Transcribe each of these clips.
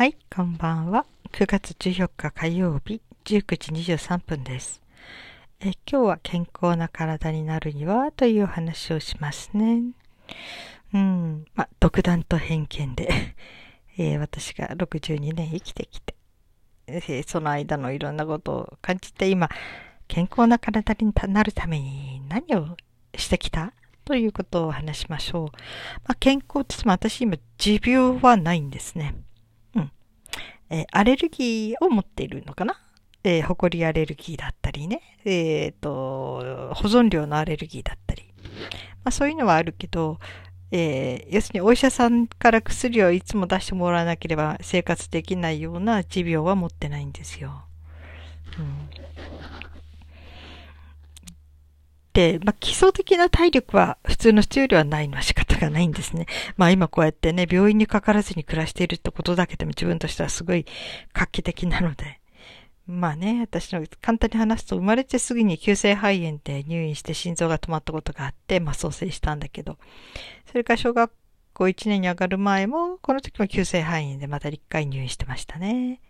はい、こんばんは。9月14日火曜日、19時23分です。え今日は健康な体になるにはという話をしますね。うん、ま独断と偏見でえー、私が62年生きてきて、えー、その間のいろんなことを感じて今、健康な体になるために何をしてきた？ということを話しましょう。ま、健康って言っても私今持病はないんですね。えー、アレルギーを持っているのかな？えー、ホコリアレルギーだったりね。えっ、ー、と、保存量のアレルギーだったり。まあそういうのはあるけど、えー、要するにお医者さんから薬をいつも出してもらわなければ生活できないような持病は持ってないんですよ。うん、で、まあ、基礎的な体力は普通の人よりはないのは仕方がないんですね。まあ今こうやってね、病院にかからずに暮らしているってことだけでも自分としてはすごい画期的なので。まあね、私の簡単に話すと生まれてすぐに急性肺炎で入院して心臓が止まったことがあって、まあ蘇生したんだけど、それから小学校1年に上がる前も、この時も急性肺炎でまた1回入院してましたね。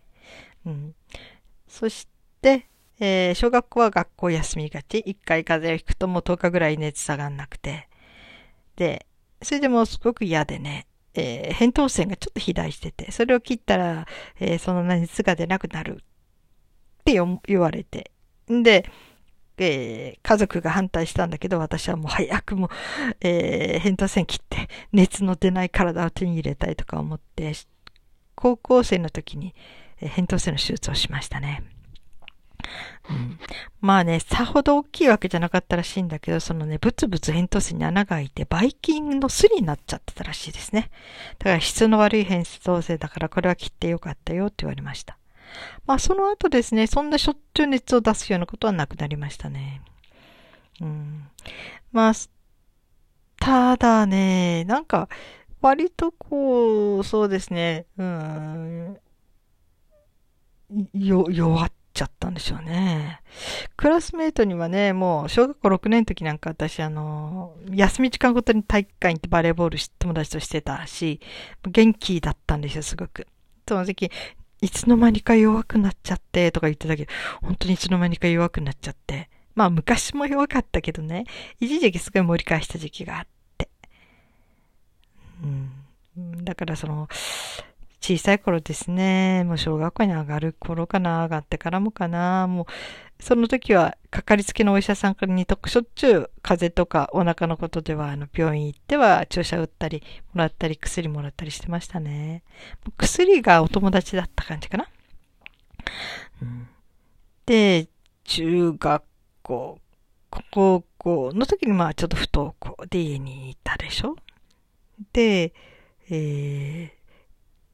うん。そして、えー、小学校は学校休みがち。1回風邪をひくともう10日ぐらい熱下がんなくて。で、それでもすごく嫌でね、えー、扁桃腺がちょっと肥大してて、それを切ったら、えー、その熱が出なくなるって言われて。んで、えー、家族が反対したんだけど、私はもう早くも、えー、扁桃腺切って、熱の出ない体を手に入れたいとか思って、高校生の時に、えー、扁桃腺の手術をしましたね。うん、まあね、さほど大きいわけじゃなかったらしいんだけど、そのね、ブツブツ扁桃腺に穴が開いて、バイキングの巣になっちゃってたらしいですね。だから質の悪い扁桃腺だから、これは切ってよかったよって言われました。まあその後ですね、そんなしょっちゅう熱を出すようなことはなくなりましたね。うん。まあ、ただね、なんか、割とこう、そうですね、うん、よ、弱っちゃったんでしょうね。クラスメイトにはね、もう小学校6年の時なんか私あの、休み時間ごとに体育館行ってバレーボール友達としてたし、元気だったんですよ、すごく。その時、いつの間にか弱くなっちゃってとか言ってたけど、本当にいつの間にか弱くなっちゃって。まあ昔も弱かったけどね、一時期すごい盛り返した時期があって。うん。だからその、小さい頃ですね、もう小学校に上がる頃かな、上がってからもかな、もう、その時は、かかりつけのお医者さんからにとしょっちゅう、風邪とかお腹のことでは、あの、病院行っては注射打ったり、もらったり、薬もらったりしてましたね。薬がお友達だった感じかな。うん、で、中学校、高校の時にまあちょっと不登校で家にいたでしょで、えー、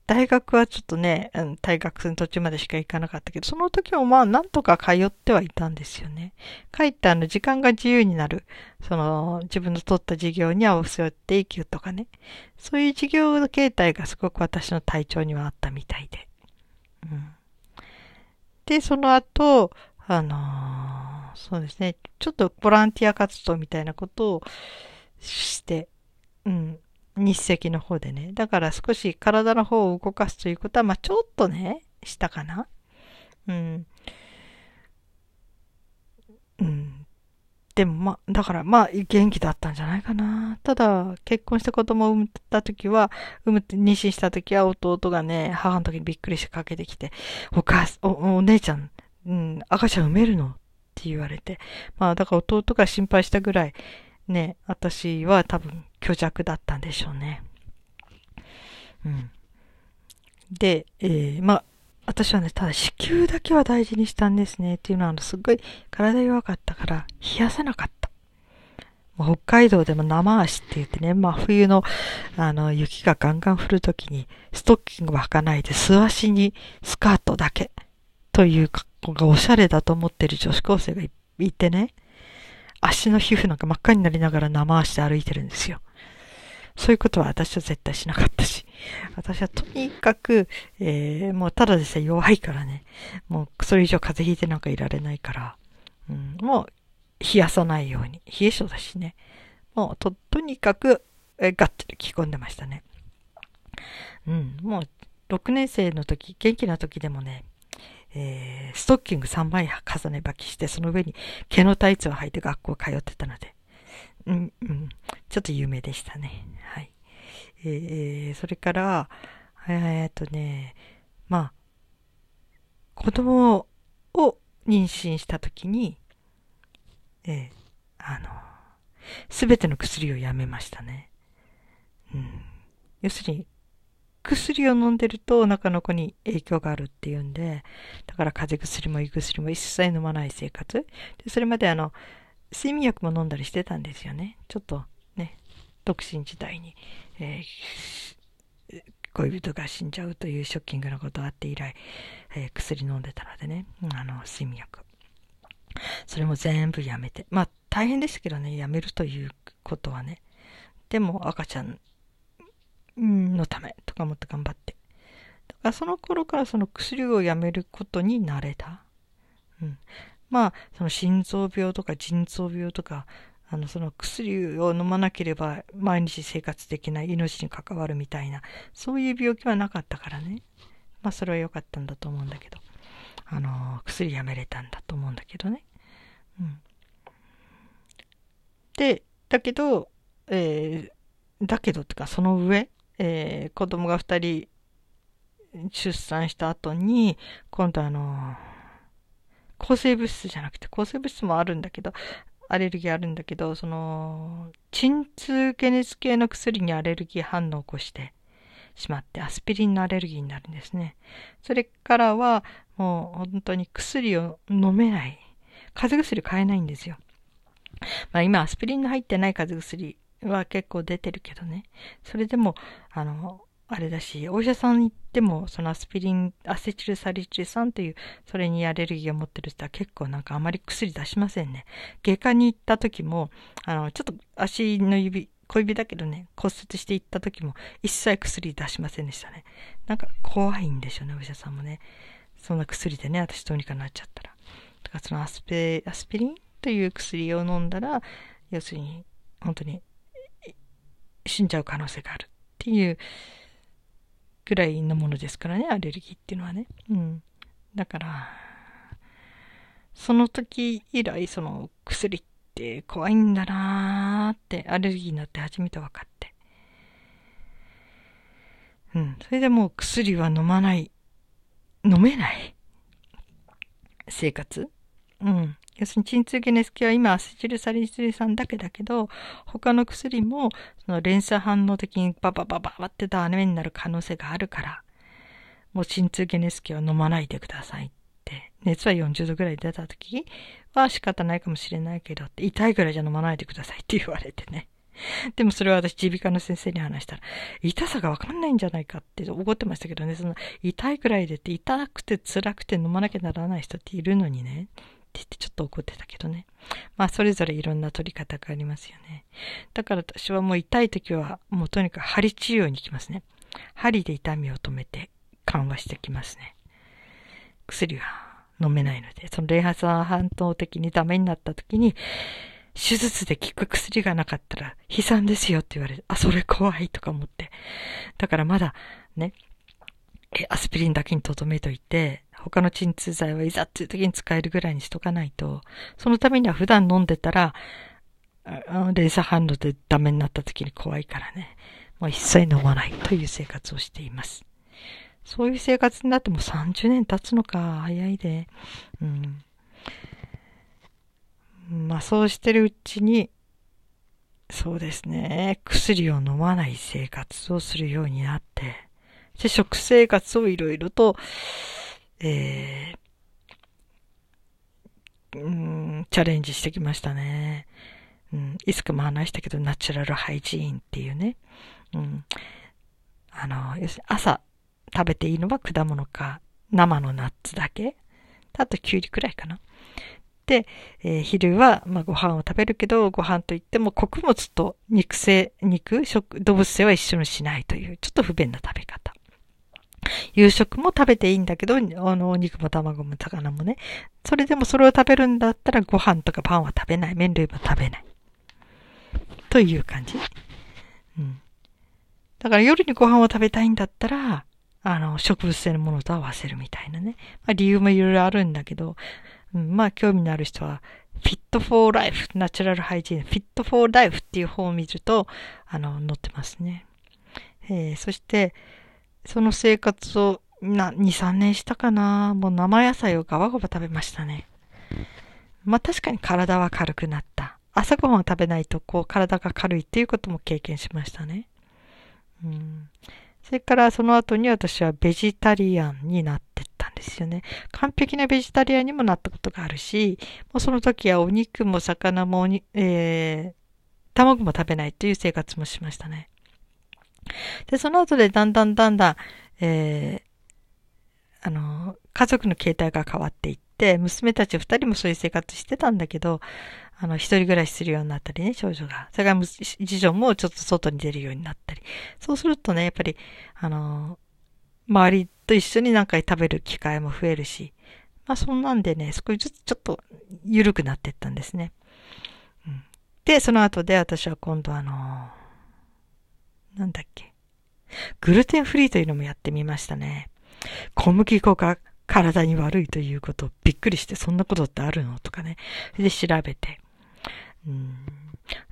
大学はちょっとね、うん、大学の途中までしか行かなかったけど、その時もまあなんとか通ってはいたんですよね。帰ってあの時間が自由になる、その自分の取った授業に合わせていくとかね。そういう授業形態がすごく私の体調にはあったみたいで。うん、で、その後、あのー、そうですね、ちょっとボランティア活動みたいなことをして、うん、日赤の方でね。だから少し体の方を動かすということは、まあちょっとね、したかな。うん。うん。でもまあ、だからまあ元気だったんじゃないかな。ただ、結婚して子供を産んだ時は、産む妊娠した時は弟がね、母の時にびっくりしてかけてきて、お母さん、おお姉ちゃん、うん、赤ちゃん産めるの？って言われて。まあだから弟が心配したぐらい、ね、私は多分虚弱だったんでしょうね。うん。で、えー、まあ、私はね、ただ子宮だけは大事にしたんですね。っていうのは、あの、すっごい体弱かったから、冷やせなかった。北海道でも生足って言ってね、真、まあ、冬の、あの、雪がガンガン降るときに、ストッキングは履かないで、素足にスカートだけ、という格好がおしゃれだと思ってる女子高生がいてね、足の皮膚なんか真っ赤になりながら生足で歩いてるんですよ。そういうことは私は絶対しなかったし。私はとにかく、えー、もうただでさえ弱いからね。もうそれ以上風邪ひいてなんかいられないから。うん、もう冷やさないように。冷え性だしね。もうと、とにかく、えー、がっつり着込んでましたね。うん、もう6年生の時、元気な時でもね、えー、ストッキング3枚重ね履きして、その上に毛のタイツを履いて学校通ってたので、うん、うん、ちょっと有名でしたね。はい。えー、それから、えー、っとね、まあ、子供を妊娠した時に、えー、あの、すべての薬をやめましたね。うん。要するに、薬を飲んでるとお腹の子に影響があるっていうんで、だから風邪薬も胃薬も一切飲まない生活。でそれまであの、睡眠薬も飲んだりしてたんですよね。ちょっとね、独身時代に、えー、恋人が死んじゃうというショッキングなことがあって以来、えー、薬飲んでたのでね、あの、睡眠薬。それも全部やめて。まあ、大変でしたけどね、やめるということはね。でも、赤ちゃんのためとか思って頑張って。だからその頃からその薬をやめることになれた。うん。まあ、その心臓病とか腎臓病とか、あの、その薬を飲まなければ毎日生活できない命に関わるみたいな、そういう病気はなかったからね。まあ、それは良かったんだと思うんだけど。あの、薬やめれたんだと思うんだけどね。うん。で、だけど、えー、だけどってか、その上、えー、子供が2人出産した後に、今度あの、抗生物質じゃなくて、抗生物質もあるんだけど、アレルギーあるんだけど、その、鎮痛解熱系の薬にアレルギー反応を起こしてしまって、アスピリンのアレルギーになるんですね。それからは、もう本当に薬を飲めない。風邪薬買えないんですよ。まあ今、アスピリンの入ってない風邪薬は結構出てるけどね。それでも、あの、あれだし、お医者さん行っても、そのアスピリン、アセチルサリチル酸という、それにアレルギーを持ってる人は結構なんかあまり薬出しませんね。外科に行った時も、あの、ちょっと足の指、小指だけどね、骨折して行った時も、一切薬出しませんでしたね。なんか怖いんでしょうね、お医者さんもね。そんな薬でね、私どうにかなっちゃったら。だからそのアスペ、アスピリンという薬を飲んだら、要するに、本当に死んじゃう可能性があるっていうぐらいのものですからね、アレルギーっていうのはね。うん。だから、その時以来、その薬って怖いんだなーって、アレルギーになって初めて分かって。うん。それでもう薬は飲まない、飲めない生活うん。要するに鎮痛解熱系は今アセチルサリチル酸だけだけど、他の薬もその連鎖反応的にバババババってダメになる可能性があるから、もう鎮痛解熱系は飲まないでくださいって。熱は40度ぐらい出た時は仕方ないかもしれないけどって、痛いぐらいじゃ飲まないでくださいって言われてね。でもそれは私、耳鼻科の先生に話したら、痛さがわかんないんじゃないかって怒ってましたけどね、その痛いぐらいでって痛くて辛くて飲まなきゃならない人っているのにね。言ってちょっと怒ってたけどね。まあ、それぞれいろんな取り方がありますよね。だから私はもう痛い時は、もうとにかく針治療に行きますね。針で痛みを止めて緩和してきますね。薬は飲めないので、そのレイハサ反応的にダメになった時に、手術で効く薬がなかったら悲惨ですよって言われて、あ、それ怖いとか思って。だからまだね、えアスピリンだけに留めといて、他の鎮痛剤はいざっていう時に使えるぐらいにしとかないと、そのためには普段飲んでたら、連鎖反応でダメになった時に怖いからね、もう一切飲まないという生活をしています。そういう生活になっても30年経つのか、早いで。うん。まあそうしてるうちに、そうですね、薬を飲まない生活をするようになって、で、食生活をいろいろと、えー、うん、チャレンジしてきましたね。うん、いつかも話したけど、ナチュラルハイジーンっていうね。うん、あの、要するに朝食べていいのは果物か生のナッツだけ。あと、きゅうりくらいかな。で、えー、昼は、まあ、ご飯を食べるけど、ご飯といっても穀物と肉性、肉、食、動物性は一緒にしないという、ちょっと不便な食べ方。夕食も食べていいんだけど、あの、お肉も卵も魚もね。それでもそれを食べるんだったらご飯とかパンは食べない。麺類も食べない。という感じ。うん。だから夜にご飯を食べたいんだったら、あの、植物性のものと合わせるみたいなね。まあ、理由もいろいろあるんだけど、うん、まあ、興味のある人は、Fit for Life, Natural Hygiene, Fit for Life っていう本を見ると、あの、載ってますね。えー、そして、その生活をな、2、3年したかな。もう生野菜をガバガバ食べましたね。まあ確かに体は軽くなった。朝ごはんを食べないとこう体が軽いっていうことも経験しましたね。うん。それからその後に私はベジタリアンになってったんですよね。完璧なベジタリアンにもなったことがあるし、もうその時はお肉も魚もえー、卵も食べないっていう生活もしましたね。で、その後でだんだんだんだん、えー、あの、家族の形態が変わっていって、娘たち二人もそういう生活してたんだけど、あの、一人暮らしするようになったりね、少女が。それから次女もちょっと外に出るようになったり。そうするとね、やっぱり、あの、周りと一緒に何回食べる機会も増えるし、まあそんなんでね、少しずつちょっと緩くなっていったんですね。うん、で、その後で私は今度あの、なんだっけ？グルテンフリーというのもやってみましたね。小麦粉が体に悪いということをびっくりして、そんなことってあるの？とかね。それで調べて。うん、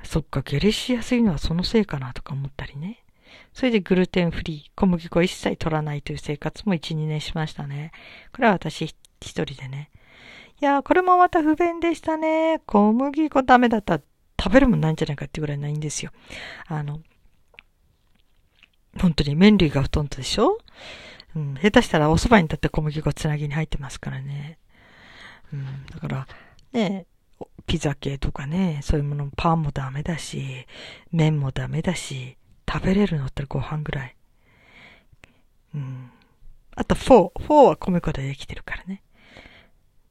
そっか、下痢しやすいのはそのせいかなとか思ったりね。それでグルテンフリー、小麦粉一切取らないという生活も1、2年しましたね。これは私一人でね。いやー、これもまた不便でしたね。小麦粉ダメだったら食べるもんないんじゃないかってぐらいないんですよ。あの、本当に麺類がほとんどでしょ？うん、下手したらお蕎麦にだって小麦粉つなぎに入ってますからね。うん、だから、ね、ピザ系とかね、そういうものパンもダメだし、麺もダメだし、食べれるのってご飯ぐらい。うん。あと、フォー。フォーは米粉でできてるからね。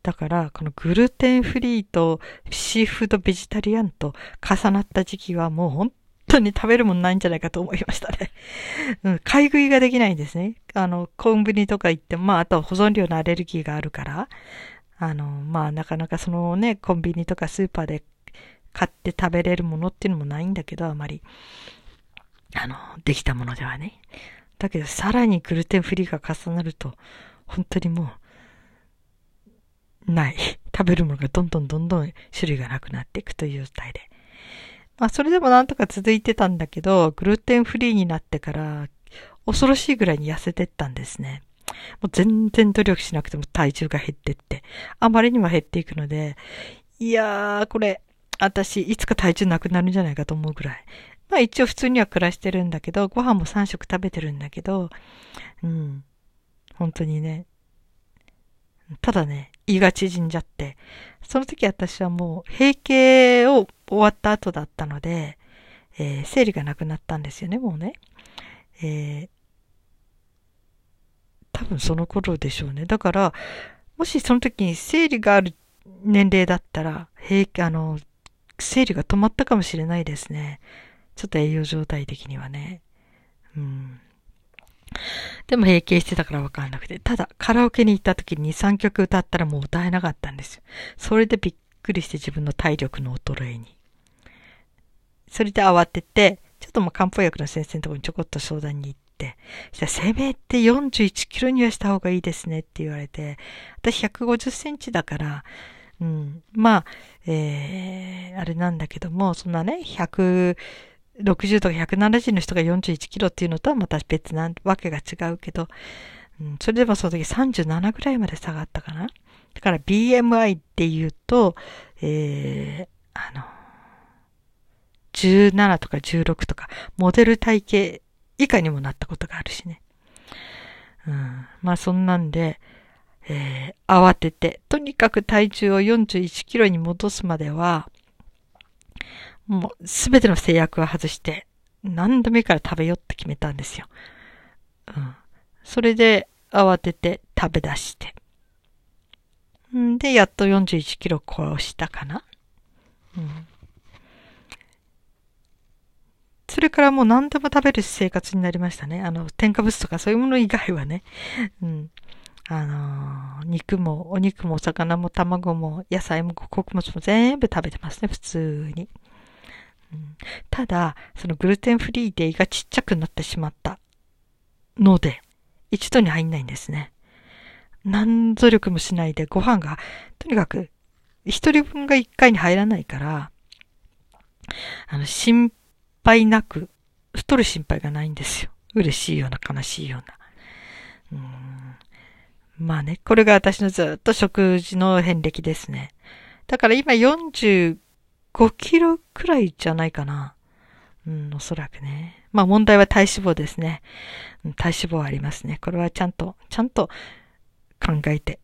だから、このグルテンフリーとシーフードベジタリアンと重なった時期はもう本当に食べるもんないんじゃないかと思いましたね。うん、買い食いができないんですね。あの、コンビニとか行っても、まあ、あと保存料のアレルギーがあるから、あの、まあ、なかなかそのね、コンビニとかスーパーで買って食べれるものっていうのもないんだけど、あまり。あの、できたものではね。だけど、さらにグルテンフリーが重なると、本当にもう、ない。食べるものがどんどんどんどん種類がなくなっていくという状態で。まあ、それでもなんとか続いてたんだけど、グルテンフリーになってから、恐ろしいぐらいに痩せてったんですね。もう全然努力しなくても体重が減ってって、あまりにも減っていくので、いやー、これ、私、いつか体重なくなるんじゃないかと思うぐらい。まあ一応普通には暮らしてるんだけど、ご飯も3食食べてるんだけど、うん。本当にね。ただね、胃が縮んじゃって、その時私はもう閉経を終わった後だったので、えー、生理がなくなったんですよね、もうね。えー、多分その頃でしょうね。だから、もしその時に生理がある年齢だったら、平あの、生理が止まったかもしれないですね。ちょっと栄養状態的にはね。うん。でも閉経してたからわかんなくて。ただ、カラオケに行った時に2、3曲歌ったらもう歌えなかったんですよ。それでびっくりして自分の体力の衰えに。それで慌てて、ちょっともう漢方薬の先生のところにちょこっと相談に行って、したらせめて41キロにはした方がいいですねって言われて、私150センチだから、うん、まあ、えー、あれなんだけども、そんなね、100、60とか170の人が41キロっていうのとはまた別なわけが違うけど、うん、それでもその時37ぐらいまで下がったかな。だから BMI って言うと、えー、あの、17とか16とか、モデル体型以下にもなったことがあるしね。うん、まあそんなんで、えー、慌てて、とにかく体重を41キロに戻すまでは、もうすべての制約を外して、何度目から食べようって決めたんですよ。うん。それで慌てて食べ出して。んで、やっと41キロ殺したかな。うん。それからもう何でも食べる生活になりましたね。あの、添加物とかそういうもの以外はね。うん。あのー、肉も、お肉もお魚も卵も野菜も穀物も全部食べてますね、普通に。ただ、そのグルテンフリーで胃がちっちゃくなってしまったので、一度に入んないんですね。何努力もしないでご飯が、とにかく、一人分が一回に入らないから、あの、心配なく、太る心配がないんですよ。嬉しいような悲しいような。うんまあね、これが私のずっと食事の遍歴ですね。だから今45 5キロくらいじゃないかな。うん、おそらくね。まあ問題は体脂肪ですね。体脂肪ありますね。これはちゃんと、ちゃんと考えて、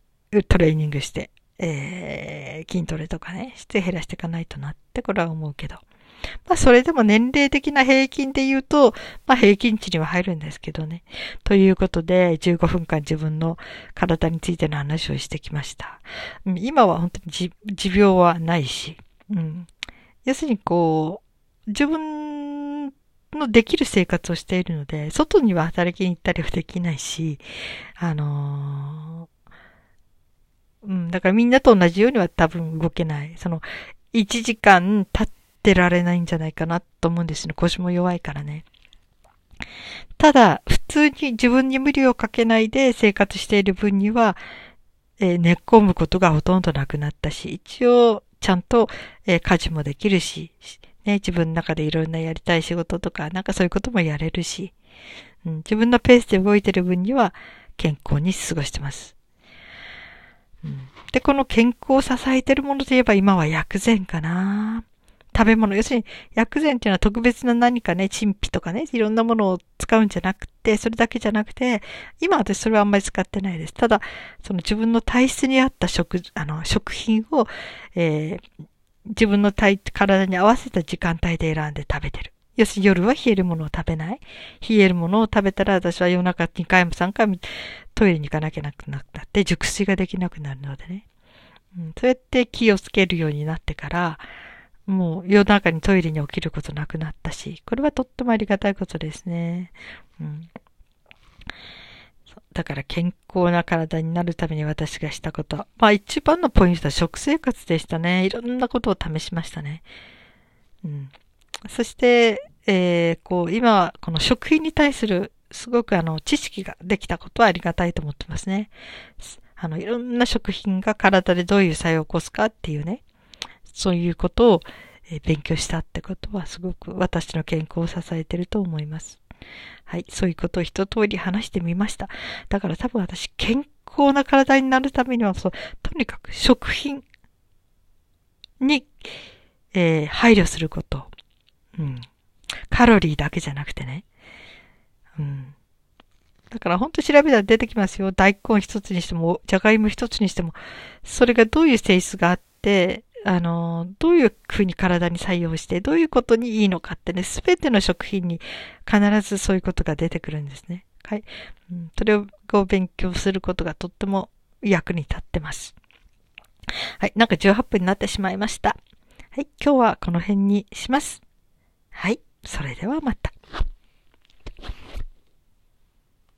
トレーニングして、えー、筋トレとかね、して減らしていかないとなってこれは思うけど。まあそれでも年齢的な平均で言うと、まあ平均値には入るんですけどね。ということで、15分間自分の体についての話をしてきました。今は本当に持病はないし、うん。要するにこう、自分のできる生活をしているので、外には働きに行ったりはできないし、あのー、うん、だからみんなと同じようには多分動けない。その、1時間経ってられないんじゃないかなと思うんですね。腰も弱いからね。ただ、普通に自分に無理をかけないで生活している分には、えー、寝っ込むことがほとんどなくなったし、一応、ちゃんと、えー、家事もできるし、ね、自分の中でいろんなやりたい仕事とか、なんかそういうこともやれるし、うん、自分のペースで動いてる分には健康に過ごしてます。うん、で、この健康を支えてるものといえば今は薬膳かな。食べ物。要するに薬膳っていうのは特別な何かね、陳皮とかね、いろんなものを使うんじゃなくて、それだけじゃなくて、今私それはあんまり使ってないです。ただ、その自分の体質に合った食、あの、食品を、えー、自分の体、体に合わせた時間帯で選んで食べてる。要するに夜は冷えるものを食べない。冷えるものを食べたら私は夜中2回も3回もトイレに行かなきゃなくなって熟睡ができなくなるのでね。うん、そうやって気をつけるようになってから、もう夜中にトイレに起きることなくなったし、これはとってもありがたいことですね。うん。だから健康な体になるために私がしたこと。まあ一番のポイントは食生活でしたね。いろんなことを試しましたね。うん。そして、えー、こう、今は、この食品に対するすごくあの、知識ができたことはありがたいと思ってますね。あの、いろんな食品が体でどういう作用を起こすかっていうね、そういうことを勉強したってことはすごく私の健康を支えてると思います。はい。そういうことを一通り話してみました。だから多分私、健康な体になるためには、そう、とにかく食品に、えー、配慮すること。うん。カロリーだけじゃなくてね。うん。だから本当調べたら出てきますよ。大根一つにしても、じゃがいも一つにしても、それがどういう性質があって、あの、どういうふうに体に作用して、どういうことにいいのかってね、すべての食品に必ずそういうことが出てくるんですね。はい。うん、それを勉強することがとっても役に立ってます。はい。なんか18分になってしまいました。はい。今日はこの辺にします。はい。それではまた。